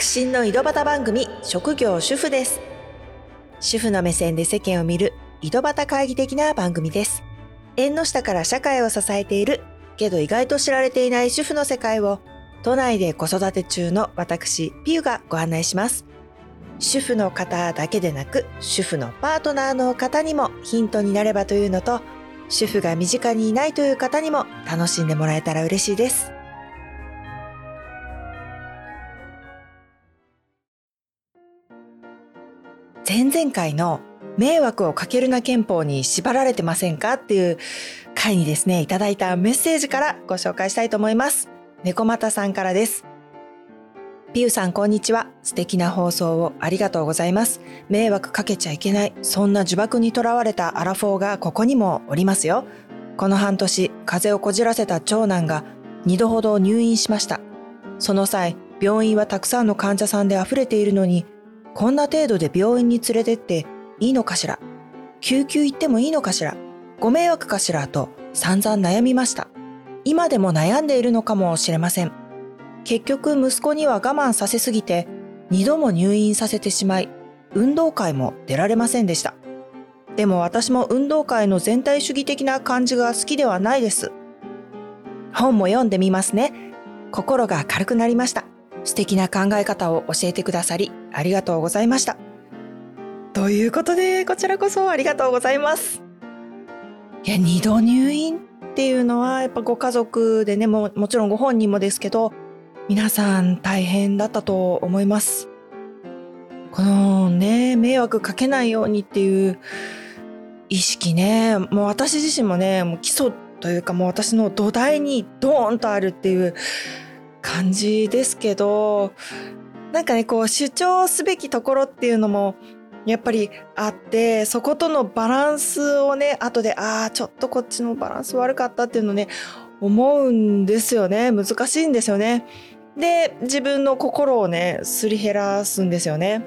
革新の井戸端番組職業主婦です。主婦の目線で世間を見る井戸端会議的な番組です。縁の下から社会を支えているけど意外と知られていない主婦の世界を都内で子育て中の私ピュがご案内します。主婦の方だけでなく主婦のパートナーの方にもヒントになればというのと主婦が身近にいないという方にも楽しんでもらえたら嬉しいです。前々回の迷惑をかけるな憲法に縛られてませんかっていう回にですね、いただいたメッセージからご紹介したいと思います。猫又さんからです。ピューさんこんにちは。素敵な放送をありがとうございます。迷惑かけちゃいけない。そんな呪縛にとらわれたアラフォーがここにもおりますよ。この半年、風邪をこじらせた長男が2度ほど入院しました。その際、病院はたくさんの患者さんで溢れているのに、こんな程度で病院に連れてっていいのかしら？救急行ってもいいのかしら？ご迷惑かしらと散々悩みました。今でも悩んでいるのかもしれません。結局息子には我慢させすぎて二度も入院させてしまい、運動会も出られませんでした。でも私も運動会の全体主義的な感じが好きではないです。本も読んでみますね。心が軽くなりました。素敵な考え方を教えてくださりありがとうございました。ということで、こちらこそありがとうございます。いや、二度入院っていうのは、やっぱご家族でね、ももちろんご本人もですけど、皆さん大変だったと思います。このね、迷惑かけないようにっていう意識ね、もう私自身もね、もう基礎というかもう私の土台にドーンとあるっていう感じですけど、なんかね、こう主張すべきところっていうのもやっぱりあって、そことのバランスをね、後で、ああ、ちょっとこっちのバランス悪かったっていうのね、思うんですよね。難しいんですよね。で、自分の心をね、すり減らすんですよね。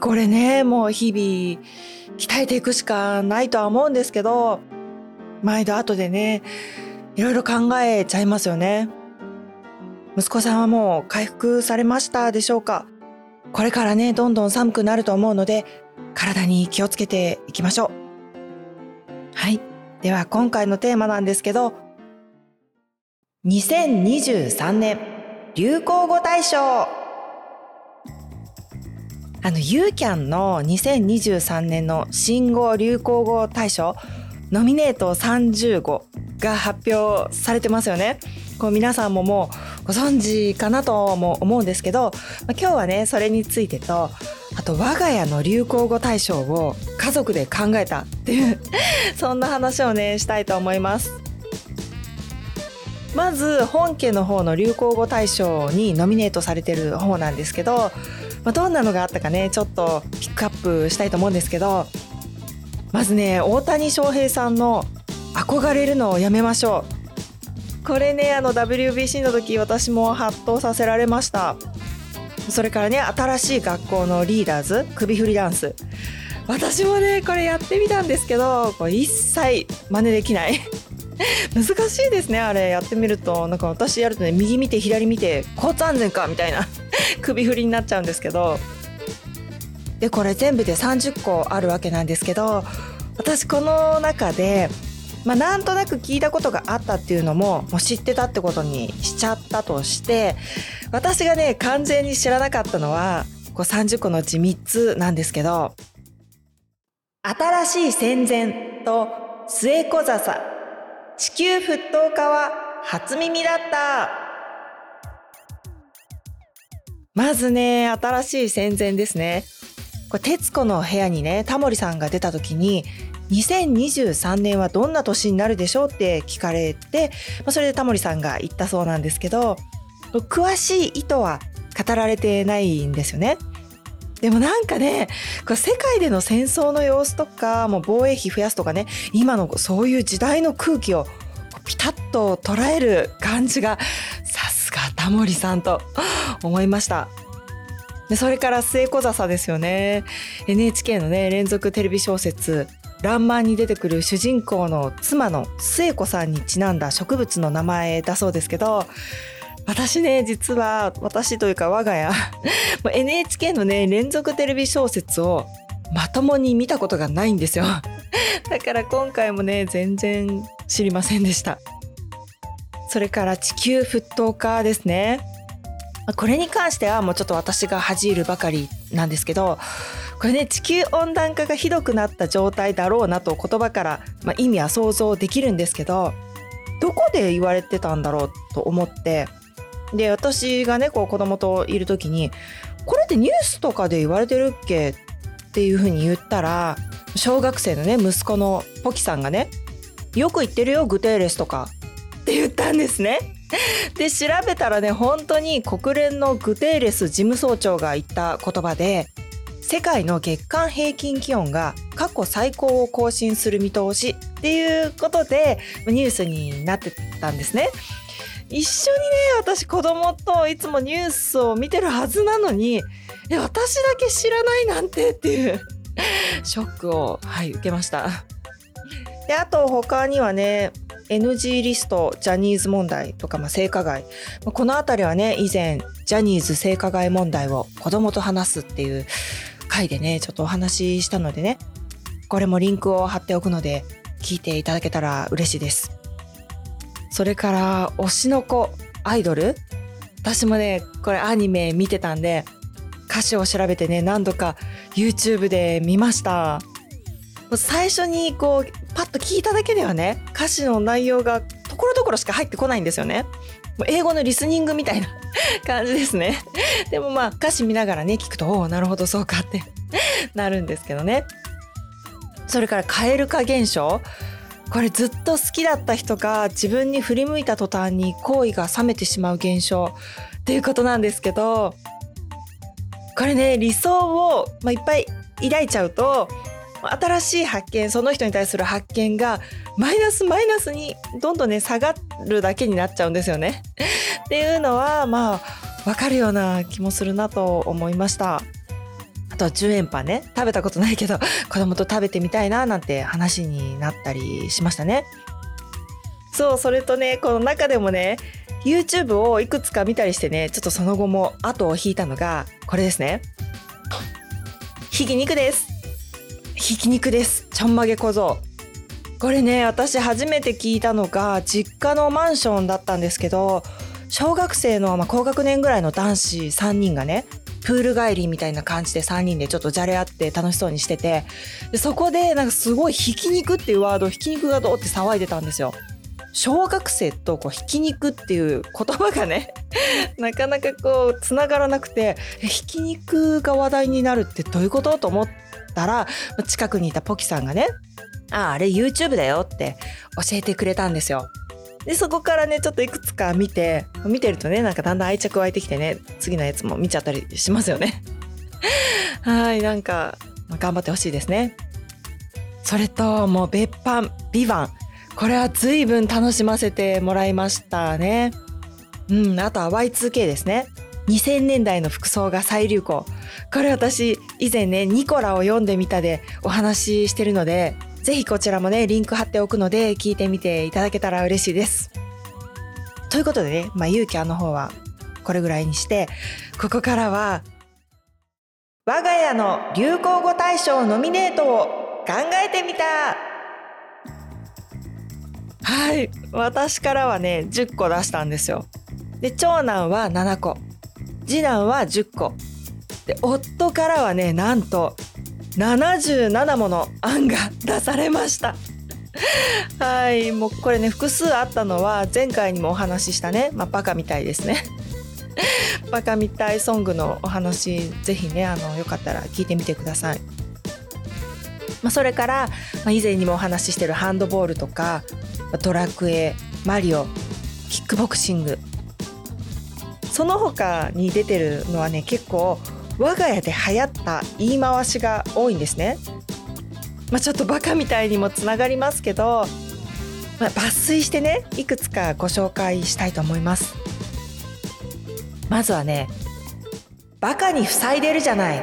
これね、もう日々鍛えていくしかないとは思うんですけど、毎度後でね、いろいろ考えちゃいますよね。息子さんはもう回復されましたでしょうか？これからね、どんどん寒くなると思うので、体に気をつけていきましょう。はい。では今回のテーマなんですけど、2023年流行語大賞あの、ユーキャンの2023年の新語・流行語大賞ノミネート30語が発表されてますよね。こう皆さんももうご存知かなとも思うんですけど、まあ、今日はねそれについてとあと我が家の流行語大賞を家族で考えたっていう そんな話をねしたいと思います。まず本家の方の流行語大賞にノミネートされてる方なんですけど、まあ、どんなのがあったかねちょっとピックアップしたいと思うんですけどまずね大谷翔平さんの憧れるのをやめましょうこれねあの WBC の時私もハッとさせられました。それからね新しい学校のリーダーズ首振りダンス。私もねこれやってみたんですけどこれ一切真似できない。難しいですねあれ。やってみるとなんか私やるとね右見て左見て交通安全かみたいな。首振りになっちゃうんですけど。でこれ全部で30個あるわけなんですけど私この中でまあ、なんとなく聞いたことがあったっていうのももう知ってたってことにしちゃったとして私がね完全に知らなかったのはこう30個のうち3つなんですけど新しい戦前と末小笹地球沸騰化は初耳だった。まずね新しい戦前ですね。これ徹子の部屋にねタモリさんが出た時に2023年はどんな年になるでしょうって聞かれて、まあ、それでタモリさんが言ったそうなんですけど詳しい意図は語られてないんですよね。でもなんかね世界での戦争の様子とかもう防衛費増やすとかね今のそういう時代の空気をピタッと捉える感じがさすがタモリさんと 思いました。それから末小笹ですよね NHK のね連続テレビ小説らんまんに出てくる主人公の妻の末子さんにちなんだ植物の名前だそうですけど私ね実は私というか我が家 NHK のね連続テレビ小説をまともに見たことがないんですよ。だから今回もね全然知りませんでした。それから地球沸騰化ですね。これに関してはもうちょっと私が恥じるばかりなんですけどこれね地球温暖化がひどくなった状態だろうなと言葉から、まあ、意味は想像できるんですけどどこで言われてたんだろうと思ってで私がねこう子供といる時にこれってニュースとかで言われてるっけっていうふうに言ったら小学生のね息子のポキさんがねよく言ってるよグテーレスとかって言ったんですね。で調べたらね本当に国連のグテーレス事務総長が言った言葉で世界の月間平均気温が過去最高を更新する見通しっていうことでニュースになってたんですね。一緒にね私子供といつもニュースを見てるはずなのに私だけ知らないなんてっていう ショックを、はい、受けました。であと他にはね NG リストジャニーズ問題とか、まあ、性加害この辺りはね以前ジャニーズ性加害問題を子供と話すっていう回でねちょっとお話ししたのでねこれもリンクを貼っておくので聞いていただけたら嬉しいです。それから推しの子アイドル？私もねこれアニメ見てたんで歌詞を調べてね何度か YouTube で見ました。最初にこうパッと聞いただけではね歌詞の内容がところどころしか入ってこないんですよね。英語のリスニングみたいな 感じですね。でもまあ歌詞見ながらね聞くとおおなるほどそうかって なるんですけどね。それから蛙化現象これずっと好きだった人が自分に振り向いた途端に好意が冷めてしまう現象っていうことなんですけどこれね理想を、まあ、いっぱい抱いちゃうと新しい発見その人に対する発見がマイナスマイナスにどんどんね下がるだけになっちゃうんですよね。っていうのはまあ分かるような気もするなと思いました。あとは10円パンね食べたことないけど 子供と食べてみたいななんて話になったりしましたね。そうそれとねこの中でもね YouTube をいくつか見たりしてねちょっとその後も後を引いたのがこれですね。ひき肉です。ひき肉です。ちょんまげ小僧。これね、私初めて聞いたのが、実家のマンションだったんですけど、小学生の、まあ、高学年ぐらいの男子3人がね、プール帰りみたいな感じで3人でちょっとじゃれ合って楽しそうにしてて、でそこでなんかすごいひき肉っていうワード、ひき肉がどうって騒いでたんですよ。小学生とこうひき肉っていう言葉がね なかなかこうつながらなくてひき肉が話題になるってどういうこと？と思ったら近くにいたポキさんがね「あああれ YouTube だよ」って教えてくれたんですよ。でそこからねちょっといくつか見て見てるとねなんかだんだん愛着湧いてきてね次のやつも見ちゃったりしますよね。はいなんか、まあ、頑張ってほしいですね。それともう別版「ビバンこれは随分楽しませてもらいましたね。うんあとは Y2K ですね。2000年代の服装が再流行これ私以前ねニコラを読んでみたでお話ししてるのでぜひこちらもねリンク貼っておくので聞いてみていただけたら嬉しいです。ということでね、まあ、ゆうきゃんの方はこれぐらいにしてここからは我が家の流行語大賞ノミネートを考えてみたはい私からはね10個出したんですよ。で長男は7個次男は10個。で夫からはねなんと77もの案が出されました。はいもうこれね複数あったのは前回にもお話ししたね、まあ、バカみたいですね。バカみたいソングのお話ぜひねあのよかったら聞いてみてください、まあ、それから、まあ、以前にもお話ししてるハンドボールとかドラクエマリオキックボクシング。その他に出てるのはね結構我が家で流行った言い回しが多いんですね。まあ、ちょっとバカみたいにもつながりますけど、まあ、抜粋してねいくつかご紹介したいと思います。まずはね「バカに塞いでるじゃない」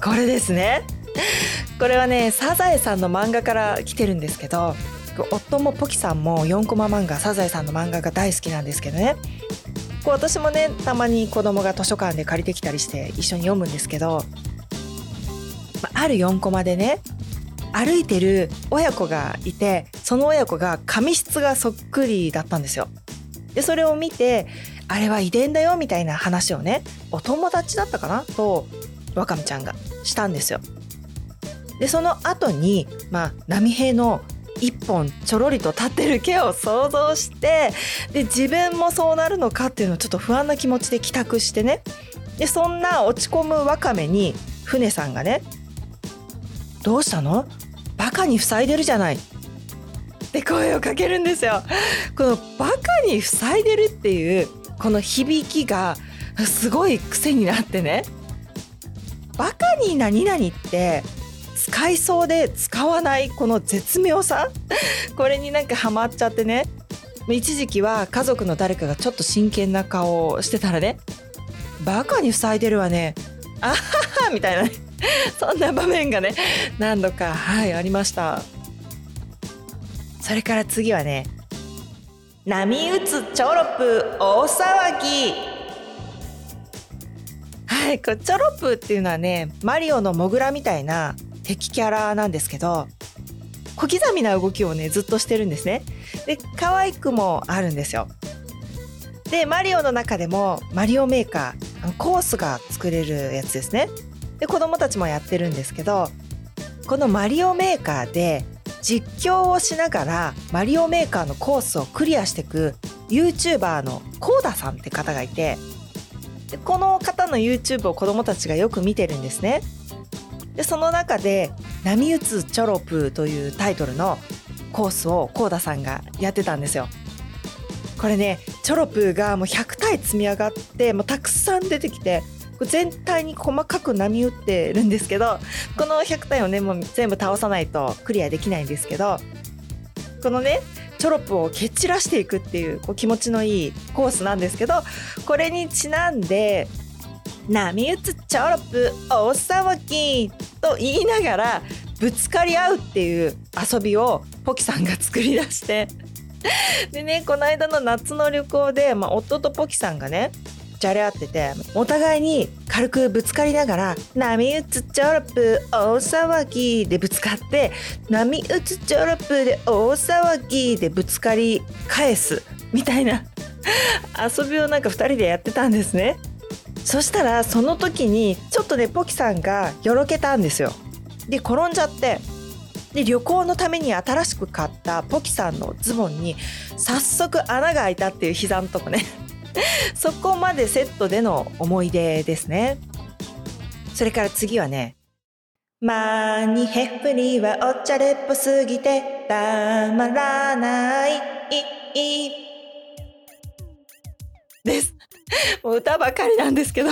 これですね。これはねサザエさんの漫画から来てるんですけど夫もポキさんも4コマ漫画サザエさんの漫画が大好きなんですけどねこう私もねたまに子供が図書館で借りてきたりして一緒に読むんですけど、まある4コマでね歩いてる親子がいてその親子が髪質がそっくりだったんですよ。でそれを見てあれは遺伝だよみたいな話をねお友達だったかな？とわかめちゃんがしたんですよ。でその後にまあ波平の一本ちょろりと立ってる毛を想像してで自分もそうなるのかっていうのをちょっと不安な気持ちで帰宅してね。でそんな落ち込むわかめに船さんがね「どうしたの？バカに塞いでるじゃない」って声をかけるんですよ。この「バカに塞いでる」っていうこの響きがすごい癖になってね「バカに何々」って使いそうで使わないこの絶妙さ？これになんかハマっちゃってね。一時期は家族の誰かがちょっと真剣な顔をしてたらねバカに塞いでるわね。あははみたいな そんな場面がね何度かはいありました。それから次はね波打つチョロップ大騒ぎ。はいこれチョロップっていうのはねマリオのモグラみたいな敵キャラなんですけど小刻みな動きをねずっとしてるんですね。で可愛くもあるんですよ。でマリオの中でもマリオメーカーコースが作れるやつですね。で子供たちもやってるんですけどこのマリオメーカーで実況をしながらマリオメーカーのコースをクリアしていく YouTuber のコーダさんって方がいてでこの方の YouTube を子供たちがよく見てるんですね。でその中で「波打つチョロプ」というタイトルのコースをコーダさんがやってたんですよ。これねチョロプーがもう100体積み上がってもうたくさん出てきて全体に細かく波打ってるんですけどこの100体をねもう全部倒さないとクリアできないんですけどこのねチョロプを蹴散らしていくっていうこう気持ちのいいコースなんですけどこれにちなんで波打つチョロプ大騒ぎと言いながらぶつかり合うっていう遊びをポキさんが作り出して でねこの間の夏の旅行で、まあ、夫とポキさんがねじゃれ合っててお互いに軽くぶつかりながら「波打つチョロプ大騒ぎ」でぶつかって「波打つチョロプで大騒ぎ」でぶつかり返すみたいな遊びをなんか2人でやってたんですね。そしたらその時にちょっとねポキさんがよろけたんですよ。で転んじゃって。で旅行のために新しく買ったポキさんのズボンに早速穴が開いたっていう膝のとこね。そこまでセットでの思い出ですね。それから次はねマーニヘフリはおちゃれっぽすぎてたまらないです。もう歌ばかりなんですけど。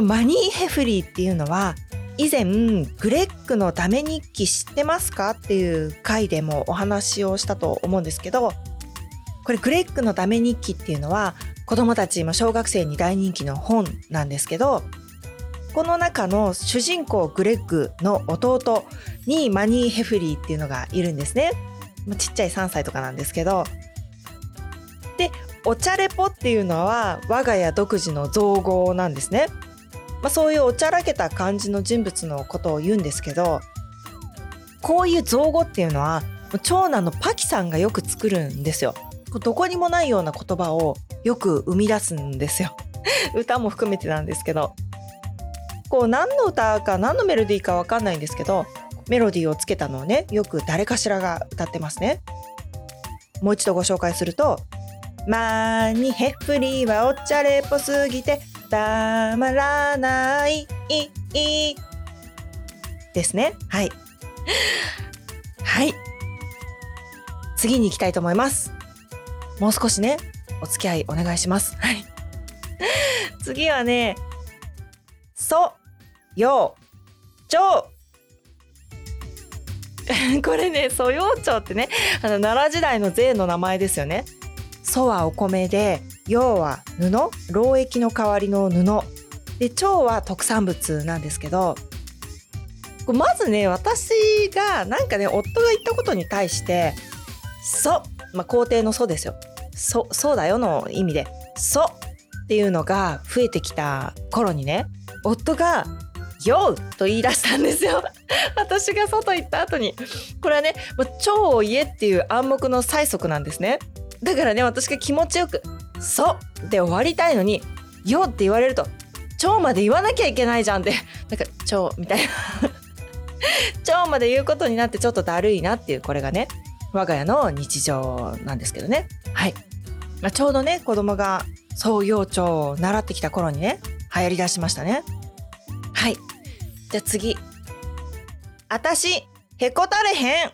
マニー・ヘフリーっていうのは以前グレッグのダメ日記知ってますかっていう回でもお話をしたと思うんですけどこれグレッグのダメ日記っていうのは子供たち小学生に大人気の本なんですけどこの中の主人公グレッグの弟にマニー・ヘフリーっていうのがいるんですね。ちっちゃい3歳とかなんですけど。でお茶レポっていうのは我が家独自の造語なんですね。まあ、そういうおちゃらけた感じの人物のことを言うんですけどこういう造語っていうのは長男のパキさんがよく作るんですよ。どこにもないような言葉をよく生み出すんですよ。歌も含めてなんですけど。こう何の歌か何のメロディーか分かんないんですけどメロディーをつけたのをねよく誰かしらが歌ってますね。もう一度ご紹介するとマニヘフリはおっちゃれっぽすぎてたまらないですね。はい。はい。次に行きたいと思います。もう少しね、お付き合いお願いします。はい。次はね、そ、よう、ちょう。これね、素養町ってね、あの奈良時代の税の名前ですよね。祖はお米で陽は布労役の代わりの布。で腸は特産物なんですけどまずね私がなんかね夫が言ったことに対して「そ」まあ、皇帝の「そ」ですよ「そ」そうだよの意味で「そっていうのが増えてきた頃にね夫が「よう!」と言い出したんですよ。私が外行った後に。これはね「蝶を言え」っていう暗黙の催促なんですね。だからね私が気持ちよく「そ」で終わりたいのに「よ」って言われると「蝶まで言わなきゃいけないじゃん」って。なんか「蝶」みたいな。蝶まで言うことになってちょっとだるいなっていうこれがね我が家の日常なんですけどね。はい、まあ、ちょうどね子供が創業長を習ってきた頃にね流行りだしましたね。はい。じゃあ次。あたしへこたれへん。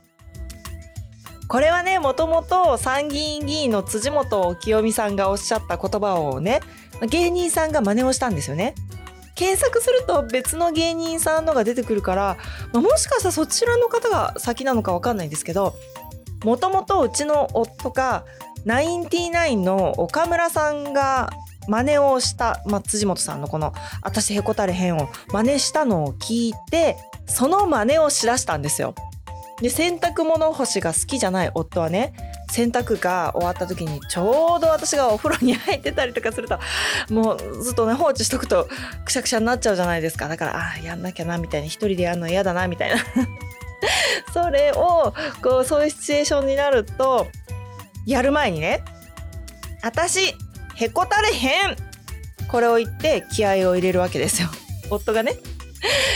これはねもともと参議院議員の辻元清美さんがおっしゃった言葉をね芸人さんが真似をしたんですよね検索すると別の芸人さんのが出てくるから、まあ、もしかしたらそちらの方が先なのか分かんないんですけどもともとうちの夫がナインティナインの岡村さんが真似をした、まあ、辻元さんのこの「私へこたれへん」を真似したのを聞いてその真似をしだしたんですよ。で洗濯物干しが好きじゃない夫はね洗濯が終わった時にちょうど私がお風呂に入ってたりとかするともうずっとね放置しとくとくしゃくしゃになっちゃうじゃないですかだからあやんなきゃなみたいに一人でやるの嫌だなみたいな それをこうそういうシチュエーションになるとやる前にね「私へこたれへん!」これを言って気合を入れるわけですよ夫がね。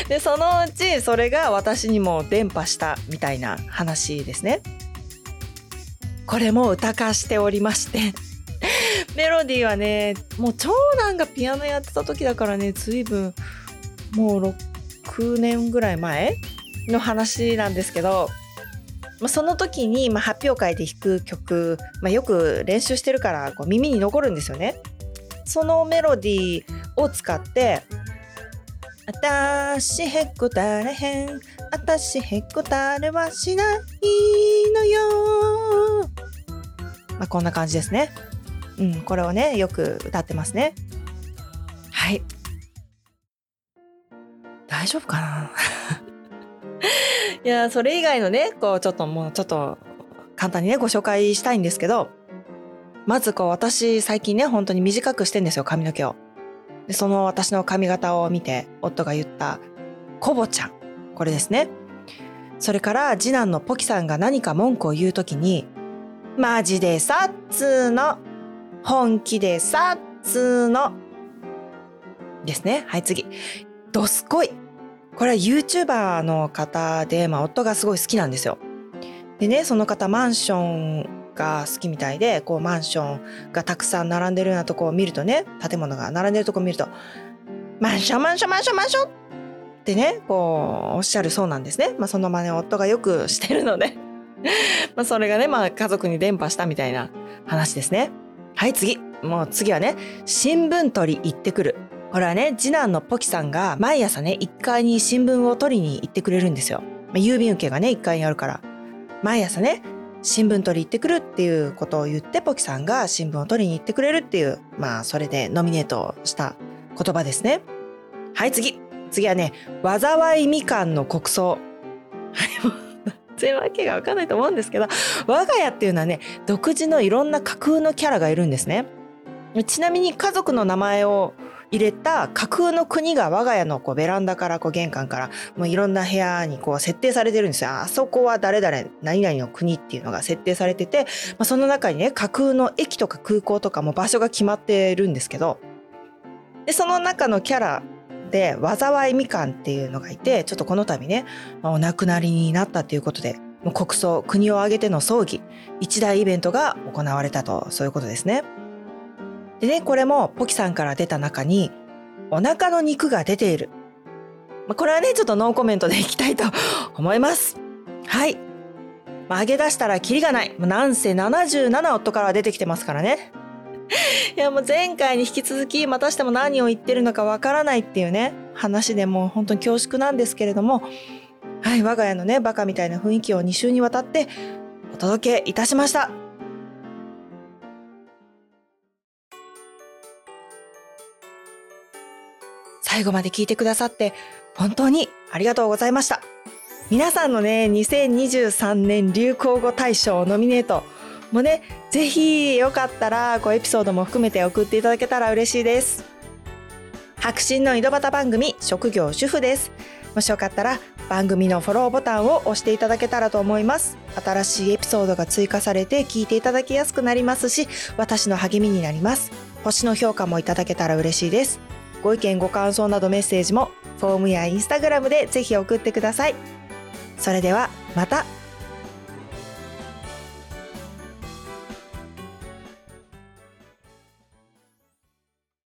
でそのうちそれが私にも伝播したみたいな話ですね。これも歌化しておりまして メロディーはねもう長男がピアノやってた時だからね随分もう6年ぐらい前の話なんですけど、まあ、その時に、まあ、発表会で弾く曲、まあ、よく練習してるからこう耳に残るんですよね。そのメロディーを使って「あたしへこたれへんあたしへこたれはしないのよ」まあ、こんな感じですね。うん、これをねよく歌ってますね。はい大丈夫かな？いやそれ以外のねこうちょっともうちょっと簡単にねご紹介したいんですけどまずこう私最近ね本当に短くしてんですよ髪の毛を。でその私の髪型を見て夫が言った「コボちゃん」これですね。それから次男のポキさんが何か文句を言う時に「マジでさっつーの本気でさっつーの」ですね。はい次。どすこいこれは YouTuber の方で、まあ、夫がすごい好きなんですよ。でねその方マンションが好きみたいでこうマンションがたくさん並んでるようなとこを見るとね建物が並んでるとこを見ると「マンションマンションマンションマンション!」ってねこうおっしゃるそうなんですね。まあ、その真似を夫がよくしてるので まそれがね、まあ、家族に伝播したみたいな話ですね。はい次もう次はね新聞取り行ってくるこれはね次男のポキさんが毎朝ね1階に新聞を取りに行ってくれるんですよ。まあ、郵便受けがね1階にあるから毎朝ね新聞取り行ってくるっていうことを言ってポキさんが新聞を取りに行ってくれるっていうまあそれでノミネートした言葉ですね。はい次次はね災いみかんの国葬。全然わけがわかんないと思うんですけど我が家っていうのはね独自のいろんな架空のキャラがいるんですね。ちなみに家族の名前を入れた架空の国が我が家のこうベランダからこう玄関からもういろんな部屋にこう設定されてるんですよ。あそこは誰々何々の国っていうのが設定されてて、まあ、その中にね架空の駅とか空港とかも場所が決まってるんですけどでその中のキャラで災いみかんっていうのがいてちょっとこの度ね、まあ、お亡くなりになったっていうことで国葬国を挙げての葬儀一大イベントが行われたとそういうことですね。でね、これもポキさんから出た中に、お腹の肉が出ている。まあ、これはね、ちょっとノーコメントでいきたいと 思います。はい。まあ、上げ出したらキリがない。なんせ77夫から出てきてますからね。いやもう前回に引き続きまたしても何を言ってるのかわからないっていうね話でもう本当に恐縮なんですけれどもはい我が家のねバカみたいな雰囲気を2週にわたってお届けいたしました最後まで聞いてくださって本当にありがとうございました。皆さんのね、2023年流行語大賞ノミネート、もねぜひよかったらこうエピソードも含めて送っていただけたら嬉しいです。白真の井戸端番組職業主婦です。もしよかったら番組のフォローボタンを押していただけたらと思います。新しいエピソードが追加されて聞いていただきやすくなりますし私の励みになります。星の評価もいただけたら嬉しいです。ご意見ご感想などメッセージもフォームやインスタグラムでぜひ送ってください。それではまた。